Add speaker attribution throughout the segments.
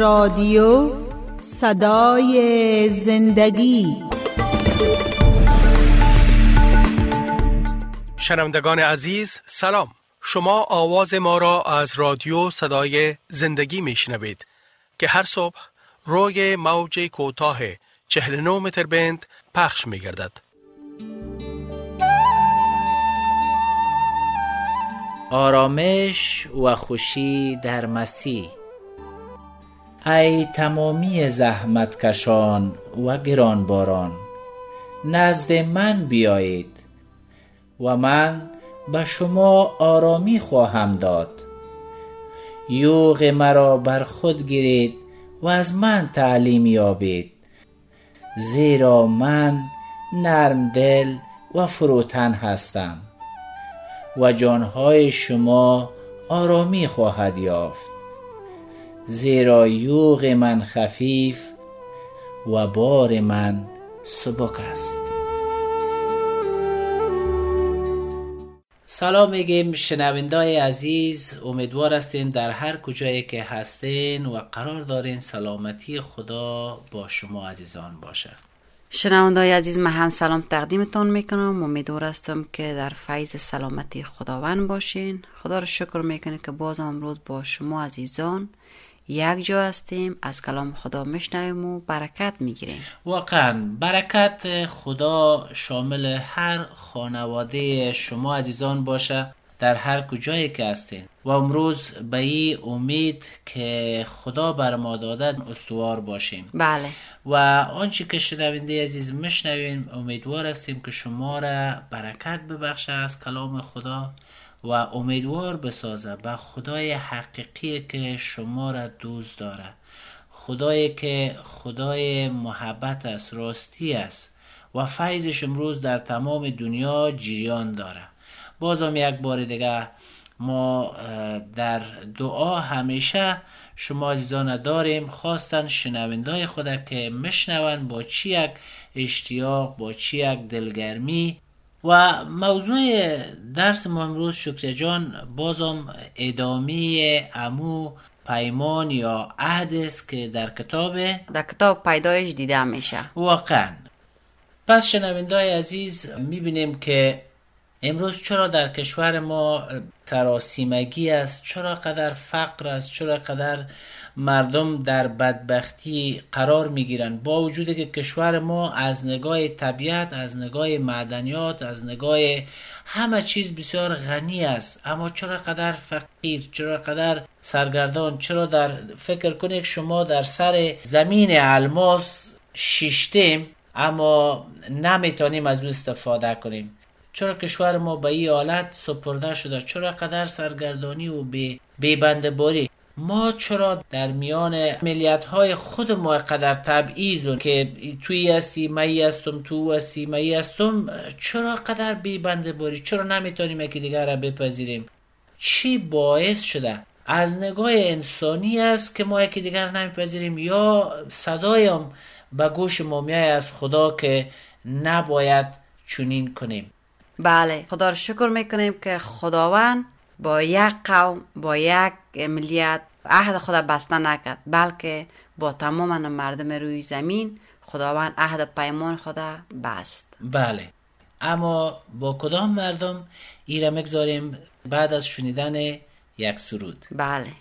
Speaker 1: رادیو صدای زندگی.
Speaker 2: شنوندگان عزیز سلام. شما آواز ما را از رادیو صدای زندگی میشنوید که هر صبح روی موج کوتاه 49 متر بند پخش می گردد.
Speaker 3: آرامش و خوشی در مسیح. ای تمامی زحمتکشان و گرانباران نزد من بیایید و من به شما آرامی خواهم داد. یوغ مرا بر خود گیرید و از من تعلیم یابید زیرا من نرم دل و فروتن هستم و جانهای شما آرامی خواهد یافت. زیرا یوغ من خفیف و بار من سبک است. سلام میگیم شنوندای عزیز امیدوار هستیم در هر کجایی که هستین و قرار دارین سلامتی خدا با شما عزیزان باشه.
Speaker 4: شنوندای عزیز من هم سلام تقدیمتان می‌کنم. امیدوار هستم که در فیض سلامتی خداوند باشین. خدا رو شکر می‌کنه که باز امروز با شما عزیزان یک جا هستیم از کلام خدا میشنویم و برکت می‌گیریم.
Speaker 3: واقعا برکت خدا شامل هر خانواده شما عزیزان باشه در هر کجایی که هستین. و امروز به این امید که خدا بر ما داده استوار باشیم.
Speaker 4: بله.
Speaker 3: و آنچه که شنونده عزیز میشنویم امیدوار هستیم که شما را برکت ببخشه از کلام خدا. و امیدوار بسازه. به خدای حقیقی که شما را دوست داره. خدایی که خدای محبت است راستی است و فیضش امروز در تمام دنیا جریان داره. بازم یک بار دیگه ما در دعا همیشه شما عزیزان داریم. خواستن شنوندای خود که مشنون با چی یک اشتیاق با چی یک دلگرمی و موضوع درس ما امروز شکر جان بازم ادامه امو پیمان یا عهد است که در کتاب
Speaker 4: در کتاب پیدایش دیده میشه.
Speaker 3: واقعا. پس شنوندای عزیز می‌بینیم که امروز چرا در کشور ما سراسیمگی است؟ چرا قدر فقر است؟ چرا قدر مردم در بدبختی قرار می‌گیرند با وجود که کشور ما از نگاه طبیعت از نگاه معدنیات از نگاه همه چیز بسیار غنی است. اما چرا قدر فقیر؟ چرا قدر سرگردان؟ چرا در فکر کنید شما در سر زمین الماس شیشتیم اما نمی‌تونیم از او استفاده کنیم. چرا کشور ما به این حالت سپرده شده؟ چرا قدر سرگردانی و بی باری ما چرا در میان ملیت های خود ما قدر که توی هستی مایی هستم تو هستی مایی هستم چرا قدر بی باری چرا نمی‌تونیم یکی دیگر را بپذیریم؟ چی باعث شده؟ از نگاه انسانی است که ما یکی دیگر نمیپذیریم یا صدایم به گوش ما از خدا که نباید چنین کنیم؟
Speaker 4: بله خدا رو شکر می‌کنیم که خداوند با یک قوم با یک ملیت عهد خدا بسته نکرد بلکه با تمام مردم روی زمین خداوند عهد پیمان خدا بست
Speaker 3: بله اما با کدام مردم ایره مگذاریم بعد از شنیدن یک سرود
Speaker 4: بله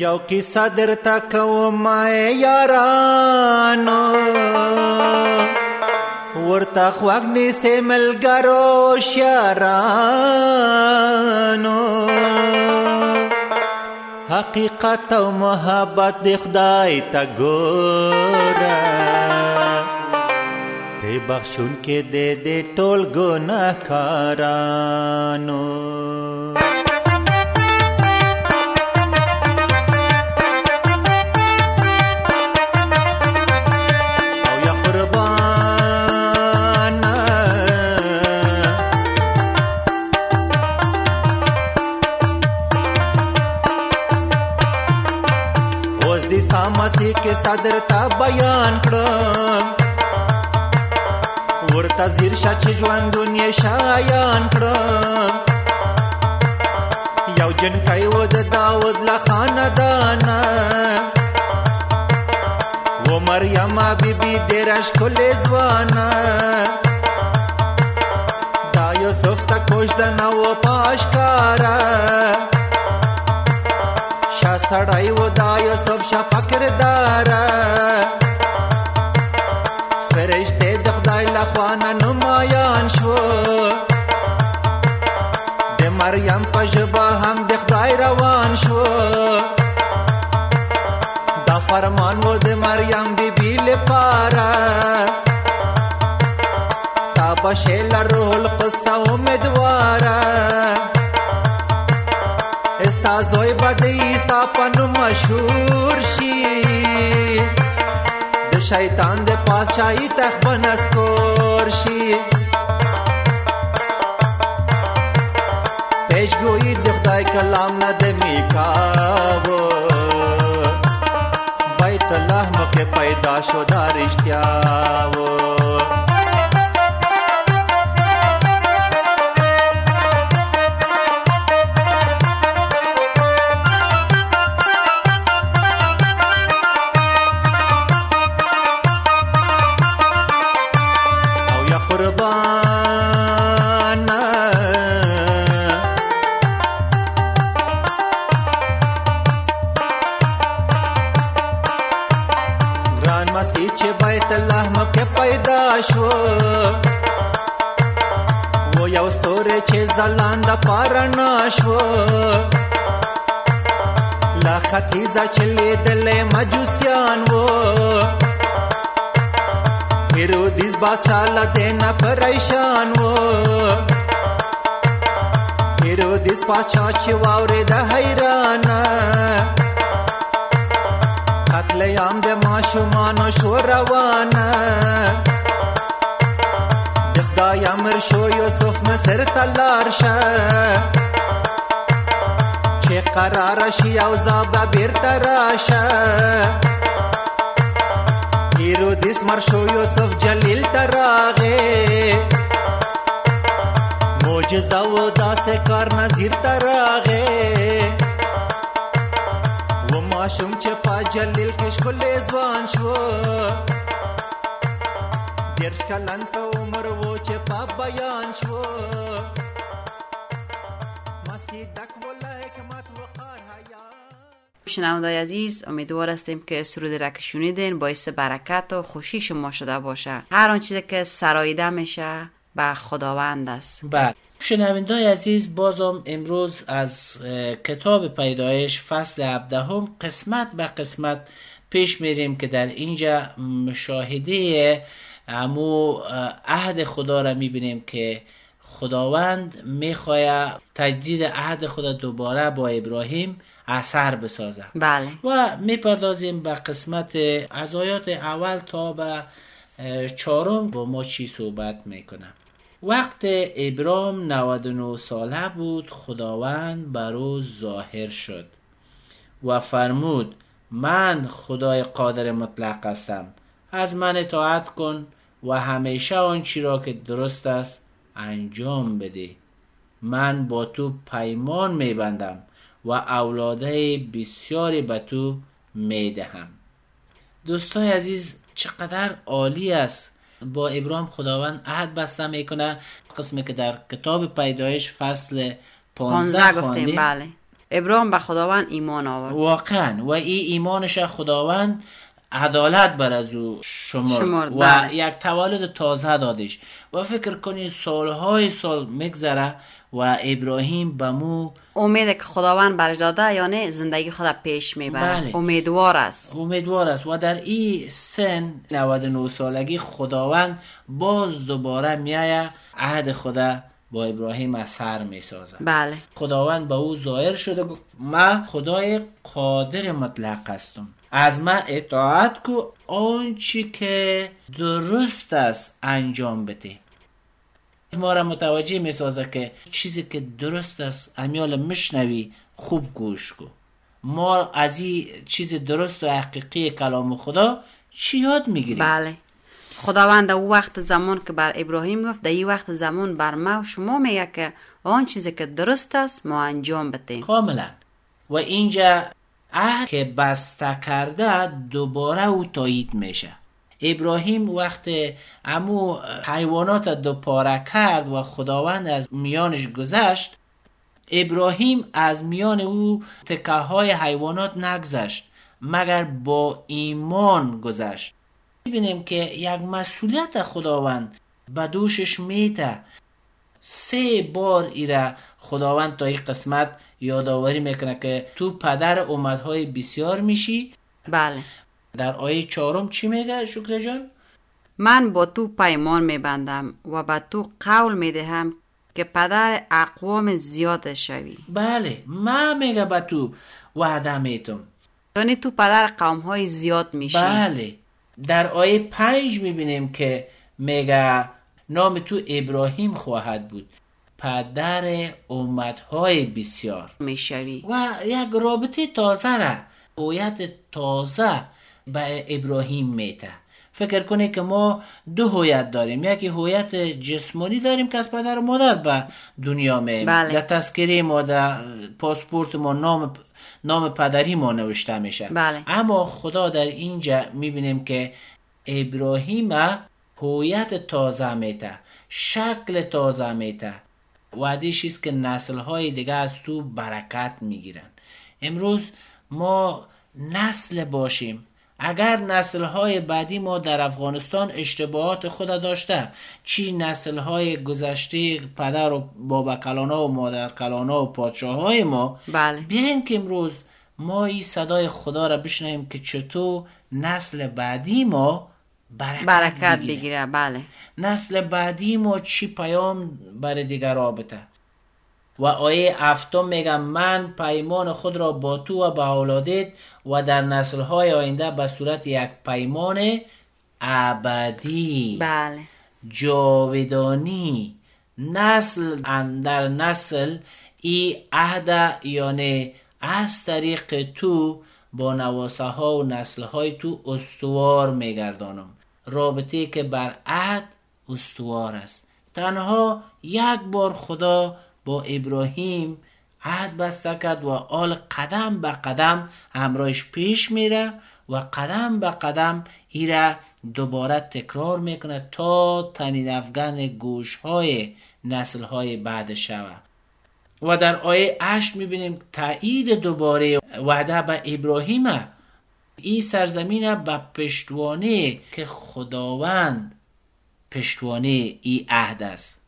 Speaker 5: یو کی صدر تکو ما یارانو۔ ورته خوغنی سه ملګرو شارانو حقیقت او محبت د خدای ته ګوره د بخشون کې د دې ټول ګناه کارانو۔ ورته زیر شه چې ژوندون یې شایان کړم یو جنکی و د داود له خاندانه و مریم بیبي ډېره ښکلې ځوانه دا یوسف ته کوژدنه و په اشکاره شا سړی و دا یوسف شا فکرداره خدای له خوا نه نمایان شو د مریم په ژبه هم د خدای روان شو دا فرمان و د مریم بیبي لپاره تا بشیل روح القدس امیدواره استازوی به د عیسی په نوم مشهور شي د شیطان د پادشاهي تخت به نسکور شي پیشگویی د خدای کلام نه د میکاو بیت الله مکه پیدا شو دا رښتیا و هیرودیس بادشاہ چې واورې د حیران قتل عام د ماشومانو شو روانه د خدای امر شو یوسف مصر ته لاړ شه چې قرار شي او زابه بیرته راشه هیرودیس مرشو یوسف جلیل تراغه معجزه و داسې کار نظیر تراغه و ماشوم چې پا جلیل کې ښکلی ځوان شو. دېرش کلن په عمر و چې پا بیان شو. مسیح ډک و له حکمت وقار حیا.
Speaker 4: شنوندای عزیز امیدوار هستیم که سرود را که شنیدین باعث برکت و خوشی شما شده باشه. هر آن چیزی که سراییده میشه به خداوند است.
Speaker 3: بله. شنوندای عزیز بازم امروز از کتاب پیدایش فصل هفدهم قسمت به قسمت پیش میریم که در اینجا مشاهده امو عهد خدا را می‌بینیم که خداوند می‌خواه تجدید عهد خدا دوباره با ابراهیم اثر بسازه
Speaker 4: بله.
Speaker 3: و می‌پردازیم به قسمت از آیات اول تا به چهارم با ما چی صحبت می‌کنم. وقت ابرام 99 ساله بود خداوند بر او ظاهر شد و فرمود من خدای قادر مطلق هستم. از من اطاعت کن و همیشه آنچی را که درست است انجام بده. من با تو پیمان میبندم و اولاده بسیاری به تو می‌دهم دوستای عزیز چقدر عالی است با ابراهیم خداوند عهد بسته می‌کنه قسمی که در کتاب پیدایش فصل 15
Speaker 4: پانزده گفتیم بله. ابراهیم به خداوند ایمان آورد.
Speaker 3: واقعا. و این ایمانش خداوند عدالت بر از او
Speaker 4: شمرد.
Speaker 3: و
Speaker 4: بله.
Speaker 3: یک تولد تازه دادش. و فکر کنید سالهای سال میگذره و ابراهیم به مو
Speaker 4: امید که خداوند برش داده یعنی زندگی خود پیش می‌بره.
Speaker 3: بله.
Speaker 4: امیدوار است.
Speaker 3: امیدوار است. و در این سن 99 سالگی خداوند باز دوباره میایه عهد خدا با ابراهیم از سر می‌سازه
Speaker 4: بله.
Speaker 3: خداوند به او ظاهر شده گفت من خدای قادر مطلق هستم. از من اطاعت کو آنچه که درست است انجام بده. ما را متوجه می سازه که چیزی که درست است امیال مشنوی خوب گوش کو. ما از این چیز درست و حقیقی کلام خدا چی یاد می‌گیریم
Speaker 4: بله. خداوند او وقت زمان که بر ابراهیم گفت در این وقت زمان بر ما و شما میگه که آن چیزی که درست است ما انجام بدیم
Speaker 3: کاملا. و اینجا عهد که بسته کرده دوباره او تایید میشه. ابراهیم وقت امو حیوانات دو پاره کرد و خداوند از میانش گذشت. ابراهیم از میان او تکه های حیوانات نگذشت مگر با ایمان گذشت. ببینیم که یک مسئولیت خداوند به دوشش میته سه بار ایره خداوند تا این قسمت یادآوری می‌کنه که تو پدر امتهای بسیار میشی.
Speaker 4: بله.
Speaker 3: در آیه چهارم چی میگه؟ شکر جان؟
Speaker 4: من با تو پیمان میبندم و به تو قول می‌دهم که پدر اقوام زیاد شوی.
Speaker 3: بله ما میگه به تو وعده میتم
Speaker 4: یعنی تو پدر قوم های زیاد میشی.
Speaker 3: بله در آیه پنج می‌بینیم که میگه نام تو ابراهیم خواهد بود. پدر امتهای بسیار.
Speaker 4: می‌شوی.
Speaker 3: و یک رابطه تازه را هویت تازه به ابراهیم میته فکر کنه که ما دو هویت داریم. یکی هویت جسمانی داریم که از پدر و مادر به دنیا میایم
Speaker 4: بله.
Speaker 3: در تذکره ما در پاسپورت ما نام نام پدری ما نوشته میشه.
Speaker 4: بله.
Speaker 3: اما خدا در اینجا می‌بینیم که ابراهیم هویت تازه میته شکل تازه میته وعدهش است که نسل های دیگه از تو برکت می‌گیرن. امروز ما نسل باشیم. اگر نسل های بعدی ما در افغانستان اشتباهات خود داشته چی نسل های گذشته پدر و بابا کلانا و مادر کلانا و پادشاه های ما
Speaker 4: بله.
Speaker 3: بیاین که امروز ما این صدای خدا را بشنویم که چطور نسل بعدی ما برکت,
Speaker 4: برکت
Speaker 3: بگیره.
Speaker 4: بگیره. بله.
Speaker 3: نسل بعدی ما چی پیام برای دیگر رابطه؟ و آیه هفتم میگم من پیمان خود را با تو و با اولادت و در نسلهای آینده به صورت یک پیمان ابدی.
Speaker 4: بله.
Speaker 3: جاودانی نسل اندر نسل ای عهد یعنی از طریق تو با نواسه ها و نسل های تو استوار میگردانم. رابطه که بر عهد استوار است. تنها یک بار خدا با ابراهیم عهد بسته کرد و آل قدم به قدم همراهش پیش میره و قدم به قدم ایره دوباره تکرار می‌کنه تا تنین افغان گوش های نسل های بعد شوه و در آیه 8 می‌بینیم تایید دوباره وعده به ابراهیم این سرزمین به پشتوانه که خداوند پشتوانه ای عهد است.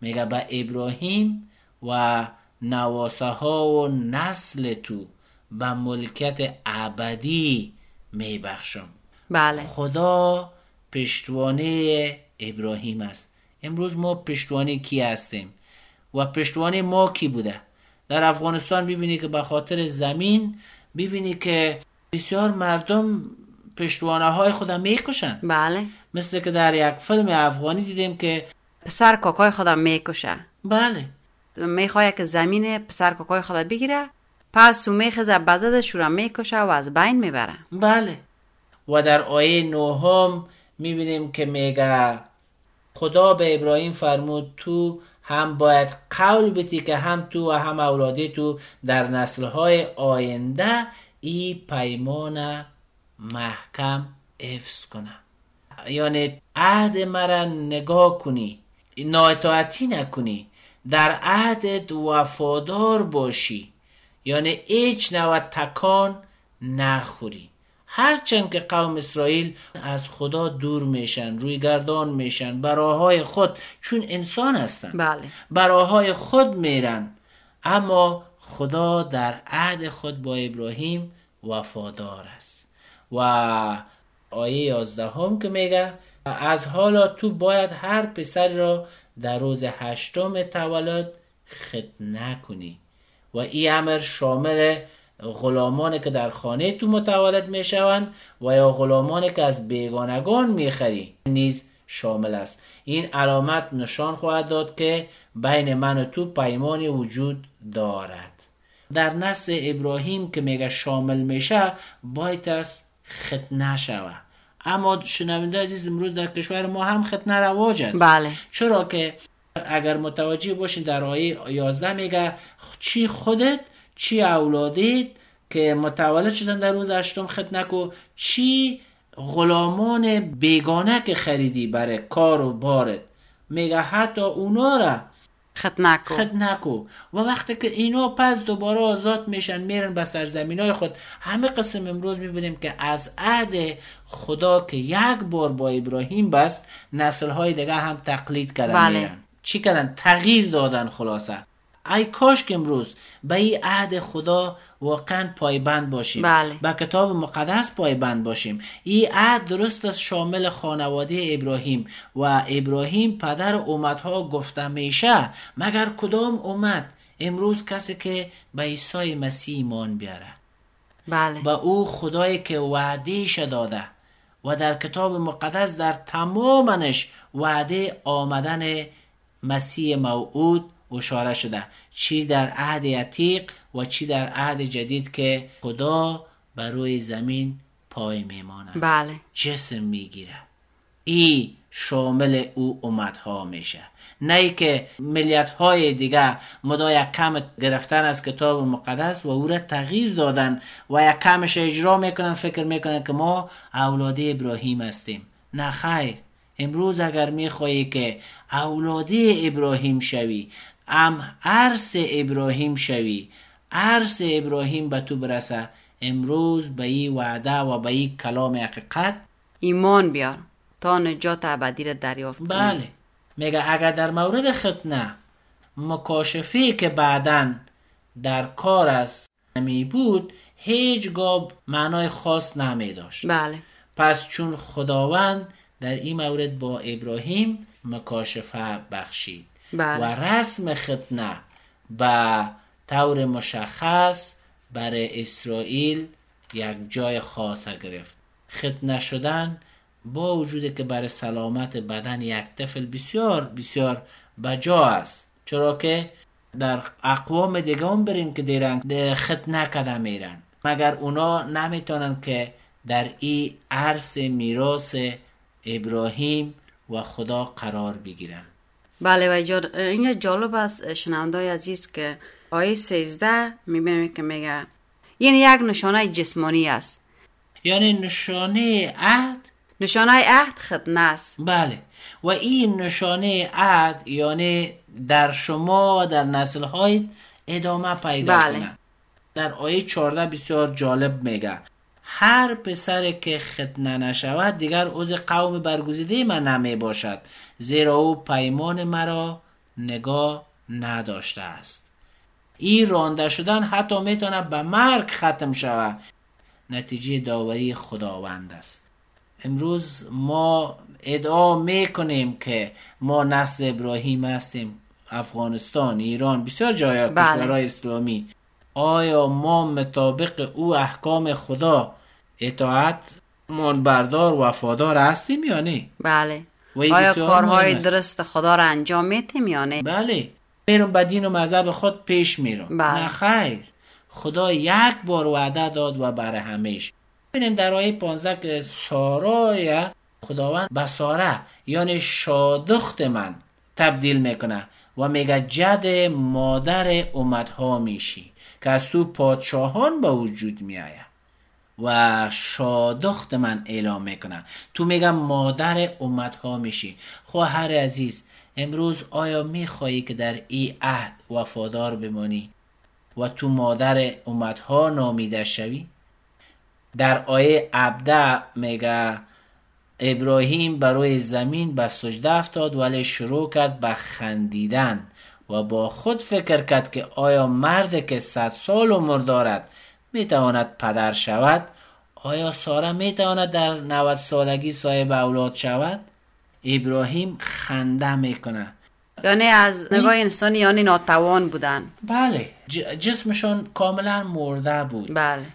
Speaker 3: میگه به ابراهیم و نواسه ها و نسل تو به ملکت ابدی میبخشم.
Speaker 4: بله.
Speaker 3: خدا پشتوانه ابراهیم است. امروز ما پشتوانه کی هستیم؟ و پشتوانه ما کی بوده؟ در افغانستان ببینی که به خاطر زمین ببینی که بسیار مردم پشتوانه های خودم می‌کشن.
Speaker 4: بله.
Speaker 3: مثل که در یک فیلم افغانی دیدیم که
Speaker 4: پسر کاکای خودم می‌کشه.
Speaker 3: بله.
Speaker 4: می‌خواه که زمین پسر کاکای خودم بگیره پس او میخزه بزد شورا می‌کشه و از بین می‌بره.
Speaker 3: بله. و در آیه نهم می‌بینیم که میگه خدا به ابراهیم فرمود تو هم باید قول بیتی که هم تو و هم اولادی تو در نسلهای آینده ای پیمان محکم حفظ کنه یعنی عهد مرا نگاه کنی نااطاعتی نکنی در عهدت وفادار باشی. یعنی هیچ نوع تکان نخوری. هرچند که قوم اسرائیل از خدا دور میشن روی گردان میشن براهای خود چون انسان هستن.
Speaker 4: بله.
Speaker 3: براهای خود میرن. اما خدا در عهد خود با ابراهیم وفادار است. و آیه یازدهم که میگه از حالا تو باید هر پسر را در روز هشتم تولد ختنه کنی. و این امر شامل غلامانی که در خانه تو متولد می شوند و یا غلامانی که از بیگانگان می خری نیز شامل است. این علامت نشان خواهد داد که بین من و تو پیمانی وجود دارد. در نسل ابراهیم که میگه شامل میشه باید از ختنه شوه. اما شنونده عزیز امروز در کشور ما هم ختنه رواج است.
Speaker 4: بله.
Speaker 3: چرا که اگر متوجه باشین در آیه 11 میگه چی خودت چی اولادت که متولد شدن در روز هشتم ختنه کو چی غلامان بیگانه که خریدی برای کار و بارت. میگه حتی اونا را
Speaker 4: ختنه کو
Speaker 3: خد نکو و وقتی که اینا پس دوباره آزاد میشن میرن به سرزمین های خود. همه قسم امروز می‌بینیم که از عهد خدا که یک بار با ابراهیم بست نسل های دیگه هم تقلید کردن
Speaker 4: بله.
Speaker 3: میرن. چی کردن؟ تغییر دادن خلاصه. ای کاش که امروز به این عهد خدا واقعا پایبند باشیم.
Speaker 4: بله.
Speaker 3: به کتاب مقدس پایبند باشیم. این عهد درست است شامل خانواده ابراهیم و ابراهیم پدر امتها گفته میشه. مگر کدام امت امروز کسی که به عیسی مسیح ایمان بیاره؟
Speaker 4: بله.
Speaker 3: و او خدایی که وعدهش داده و در کتاب مقدس در تمامنش وعده آمدن مسیح موعود اشاره شده. چی در عهد عتیق و چی در عهد جدید که خدا بر روی زمین پای میماند.
Speaker 4: بله.
Speaker 3: جسم می‌گیره. ای شامل او امتها میشه. نه ای که ملیت های دیگه مدا یک کم گرفتن از کتاب مقدس و او را تغییر دادن و یک کمش اجرا می‌کنن فکر می‌کنن که ما اولاده ابراهیم هستیم. نه خیر. امروز اگر می‌خواهی که اولاده ابراهیم شوی ام عرس ابراهیم شوی. عرس ابراهیم به تو برسه. امروز به این وعده و به این کلام حقیقت
Speaker 4: ایمان بیار تا نجات ابدی را دریافت کنی.
Speaker 3: بله. میگه اگر در مورد ختنه مکاشفه که بعدا در کار است نمی بود هیچگاه معنای خاص نمی داشت.
Speaker 4: بله.
Speaker 3: پس چون خداوند در این مورد با ابراهیم مکاشفه بخشید.
Speaker 4: بله.
Speaker 3: و رسم ختنه به طور مشخص برای اسرائیل یک جای خاص گرفت. ختنه شدن با وجود که برای سلامت بدن یک طفل بسیار بسیار بجا است. چرا که در اقوام دیگه هم بریم که دیرن ختنه کده میرن. مگر اونا نمی‌تونن که در این عرص میراث ابراهیم و خدا قرار بگیرن؟
Speaker 4: بله و اینجا اینجا جالب است شنوندای عزیز که آیه 13 می‌بینیم که میگه این یک نشانه جسمانی است
Speaker 3: یعنی نشانه عهد
Speaker 4: نشانه عهد ختنه است
Speaker 3: بله و این نشانه عهد یعنی در شما و در نسل های ادامه پیدا
Speaker 4: بله.
Speaker 3: کنه در آیه 14 بسیار جالب میگه هر پسر که ختنه نشود دیگر عضو قوم برگزیده من نمی باشد. زیرا او پیمان مرا نگاه نداشته است. این رانده شدن حتی می‌تونه به مرگ ختم شود. نتیجه داوری خداوند است. امروز ما ادعا می‌کنیم که ما نسل ابراهیم هستیم افغانستان ایران بسیار جای
Speaker 4: بله.
Speaker 3: کشورهای اسلامی. آیا ما مطابق او احکام خدا اطاعت منبردار وفادار هستیم یا نه؟
Speaker 4: بله. آیا کارهای. درست خدا را انجام میتیم یا نه؟
Speaker 3: بله. میرم به دین و مذهب خود پیش میرم.
Speaker 4: بله.
Speaker 3: نه خیر. خدا یک بار وعده داد و برای همیش ببینیم در آیه 15 که سارای خداوند به ساره یعنی شادخت من تبدیل می‌کنه و میگه جد مادر امتها میشی که از تو پادشاهان به وجود میآید. و شادخت من اعلام می‌کنه. تو میگم مادر امت ها میشی. خواهر عزیز امروز آیا می‌خواهی که در این عهد وفادار بمانی و تو مادر امت ها نامیده شوی؟ در آیه عبده میگه ابراهیم برای زمین به سجده افتاد ولی شروع کرد به خندیدن و با خود فکر کرد که آیا مرد که صد سال عمر دارد می‌تواند پدر شود؟ آیا ساره می‌تواند در 90 سالگی صاحب اولاد شود؟ ابراهیم خنده می‌کنه
Speaker 4: یعنی از نگاه انسانی یعنی ناتوان بودن.
Speaker 3: بله ج- جسمشان کاملا مرده بود.
Speaker 4: بله.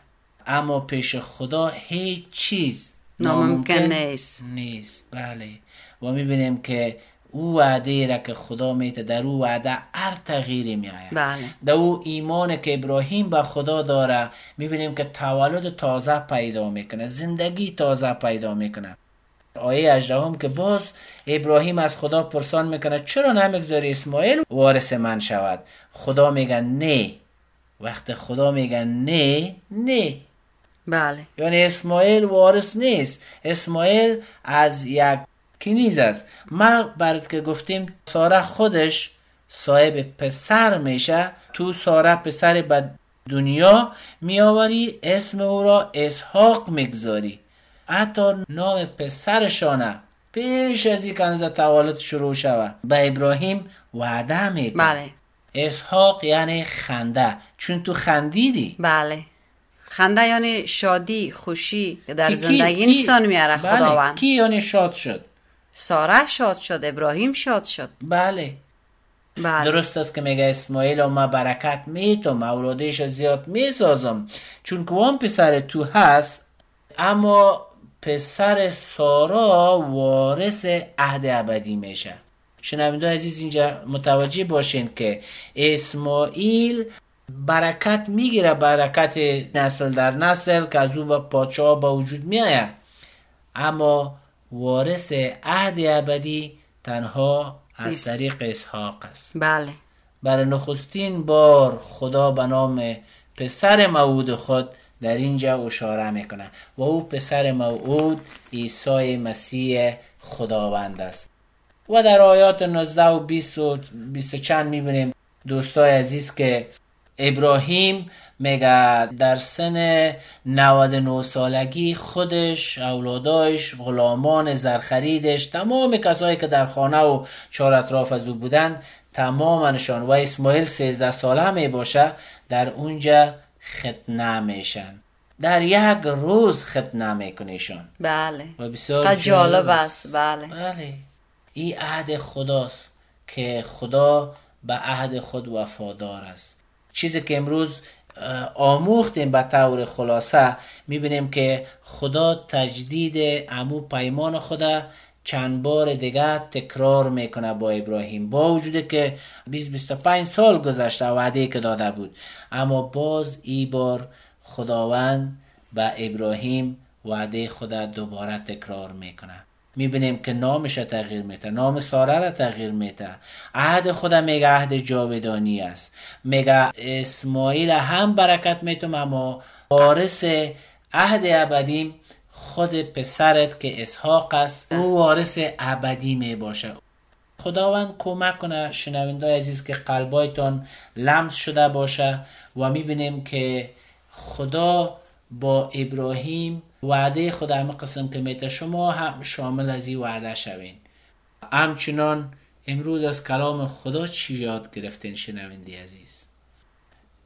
Speaker 3: اما پیش خدا هیچ چیز
Speaker 4: ناممکن نیست.
Speaker 3: نیست. بله. و می‌بینیم که او وعده را که خدا میته در او وعده هر تغییری میآید
Speaker 4: بله.
Speaker 3: در او ایمان که ابراهیم به خدا داره می‌بینیم که تولد تازه پیدا می‌کنه زندگی تازه پیدا می‌کنه. آیه 18 که باز ابراهیم از خدا پرسان می‌کنه چرا نمی‌گذاری اسماعیل وارث من شود؟ خدا میگه نه. وقت خدا میگه نه نه.
Speaker 4: بله.
Speaker 3: یعنی اسماعیل وارث نیست. اسماعیل از یک کنیز است. ما برات که گفتیم ساره خودش صاحب پسر میشه تو ساره پسر به دنیا میآوری اسم او را اسحاق می‌گذاری. حتی نام پسرشانه پیش از این کنز تولد شروع شود. به ابراهیم وعده میده
Speaker 4: بله.
Speaker 3: اسحاق یعنی خنده. چون تو خندیدی.
Speaker 4: بله. خنده یعنی شادی خوشی در زندگی انسان میاره
Speaker 3: بله.
Speaker 4: خداوند.
Speaker 3: کی یعنی شاد شد؟
Speaker 4: ساره شاد شد ابراهیم شاد شد.
Speaker 3: بله.
Speaker 4: بله.
Speaker 3: درست است که میگه اسماعیل و ما برکت میتم اولادش زیاد می‌سازم. چون که اون پسر تو هست اما پسر سارا وارث عهد ابدی میشه. شنونده عزیز اینجا متوجه باشین که اسماعیل برکت می‌گیره برکت نسل در نسل که از او پادشاه به وجود میآید. اما وارث عهد ابدی تنها از طریق اسحاق است.
Speaker 4: بله.
Speaker 3: برای نخستین بار خدا به نام پسر موعود خود در اینجا اشاره می‌کنه و او پسر موعود عیسی مسیح خداوند است. و در آیات 19 و 20 و 20 چند می‌بینیم دوستای عزیز که ابراهیم میگه در سن 99 سالگی خودش اولادایش غلامان زرخریدش تمام کسایی که در خانه و چهار اطراف از او بودن تمامشان و اسماعیل 13 ساله می باشه در اونجا ختنه میشن. در یک روز ختنه میکنیشان
Speaker 4: بله.
Speaker 3: و بسیار
Speaker 4: جالب است. بله.
Speaker 3: بله. این عهد خداست که خدا به عهد خود وفادار است. چیزی که امروز آموختیم به طور خلاصه می‌بینیم که خدا تجدید امو پیمان خدا چند بار دیگه تکرار می‌کنه با ابراهیم. با وجودی که 20-25 سال گذشته وعده که داده بود. اما باز ای بار خداوند به ابراهیم وعده خدا دوباره تکرار می‌کنه. می‌بینیم که نامش تغییر میده نام ساره را تغییر میده. عهد خدا میگه عهد جاودانی است. میگه اسماعیل هم برکت میتم اما وارث عهد ابدی خود پسرت که اسحاق است او وارث ابدی می باشه خداوند کمک کنه شنوینده عزیز که قلبایتان لمس شده باشه و می‌بینیم که خدا با ابراهیم وعده خدا همه قسم که میته شما هم شامل از این وعده شوین. همچنان امروز از کلام خدا چی یاد گرفتین شنوینده عزیز.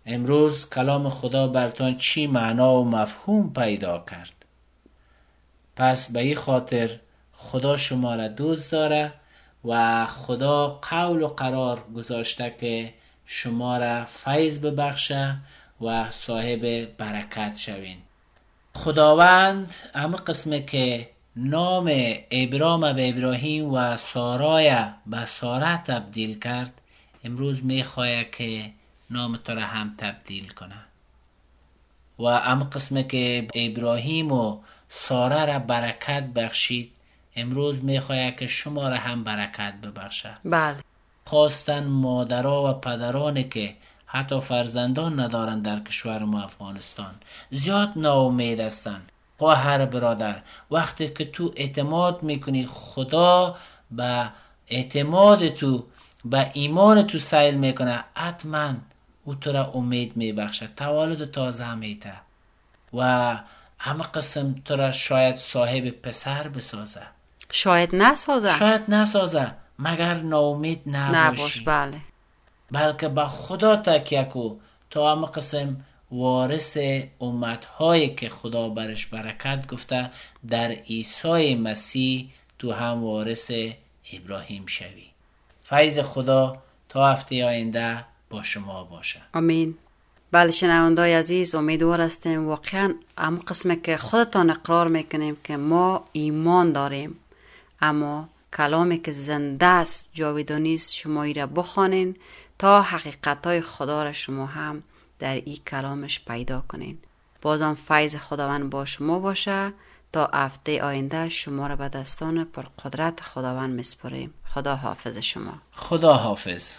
Speaker 3: امروز کلام خدا برتان چی معنا و مفهوم پیدا کرد. پس به این خاطر خدا شما را دوست داره و خدا قول و قرار گذاشته که شما را فیض ببخشه و صاحب برکت شوین. خداوند اما قسمه که نام ابرام به ابراهیم و سارای به ساره تبدیل کرد امروز می‌خواه که نام تو را هم تبدیل کنه و اما قسمه که ابراهیم و ساره را برکت بخشید امروز می‌خواه که شما را هم برکت ببخشه
Speaker 4: بله.
Speaker 3: خواستن مادرها و پدرانی که حتی فرزندان ندارن در کشور ما افغانستان. زیاد ناامید هستند. خواهر برادر وقتی که تو اعتماد می‌کنی خدا به اعتماد تو به ایمان تو سیل می‌کنه. حتما او تو را امید میبخشه. تولد تازه میته. و همه قسم تو را شاید صاحب پسر بسازه.
Speaker 4: شاید نسازه.
Speaker 3: شاید نسازه مگر ناامید
Speaker 4: نباش
Speaker 3: نباشی
Speaker 4: بله.
Speaker 3: بلکه به خدا تکیه کو. تا همه قسم وارث امتهایی که خدا برش برکت گفته در عیسی مسیح تو هم وارث ابراهیم شوی. فیض خدا تا هفته آینده با شما باشه.
Speaker 4: آمین. بله شنوانده عزیز امیدوار هستیم. واقعا هم قسمه که خودتان اقرار می‌کنیم که ما ایمان داریم. اما کلامی که زنده است جاویدانیست شما ای را بخوانین. تا حقیقت های خدا را شما هم در این کلامش پیدا کنین. بازم فیض خداوند با شما باشه تا هفته آینده شما را به دستان پر قدرت خداوند میسپریم خدا حافظ شما.
Speaker 6: خدا حافظ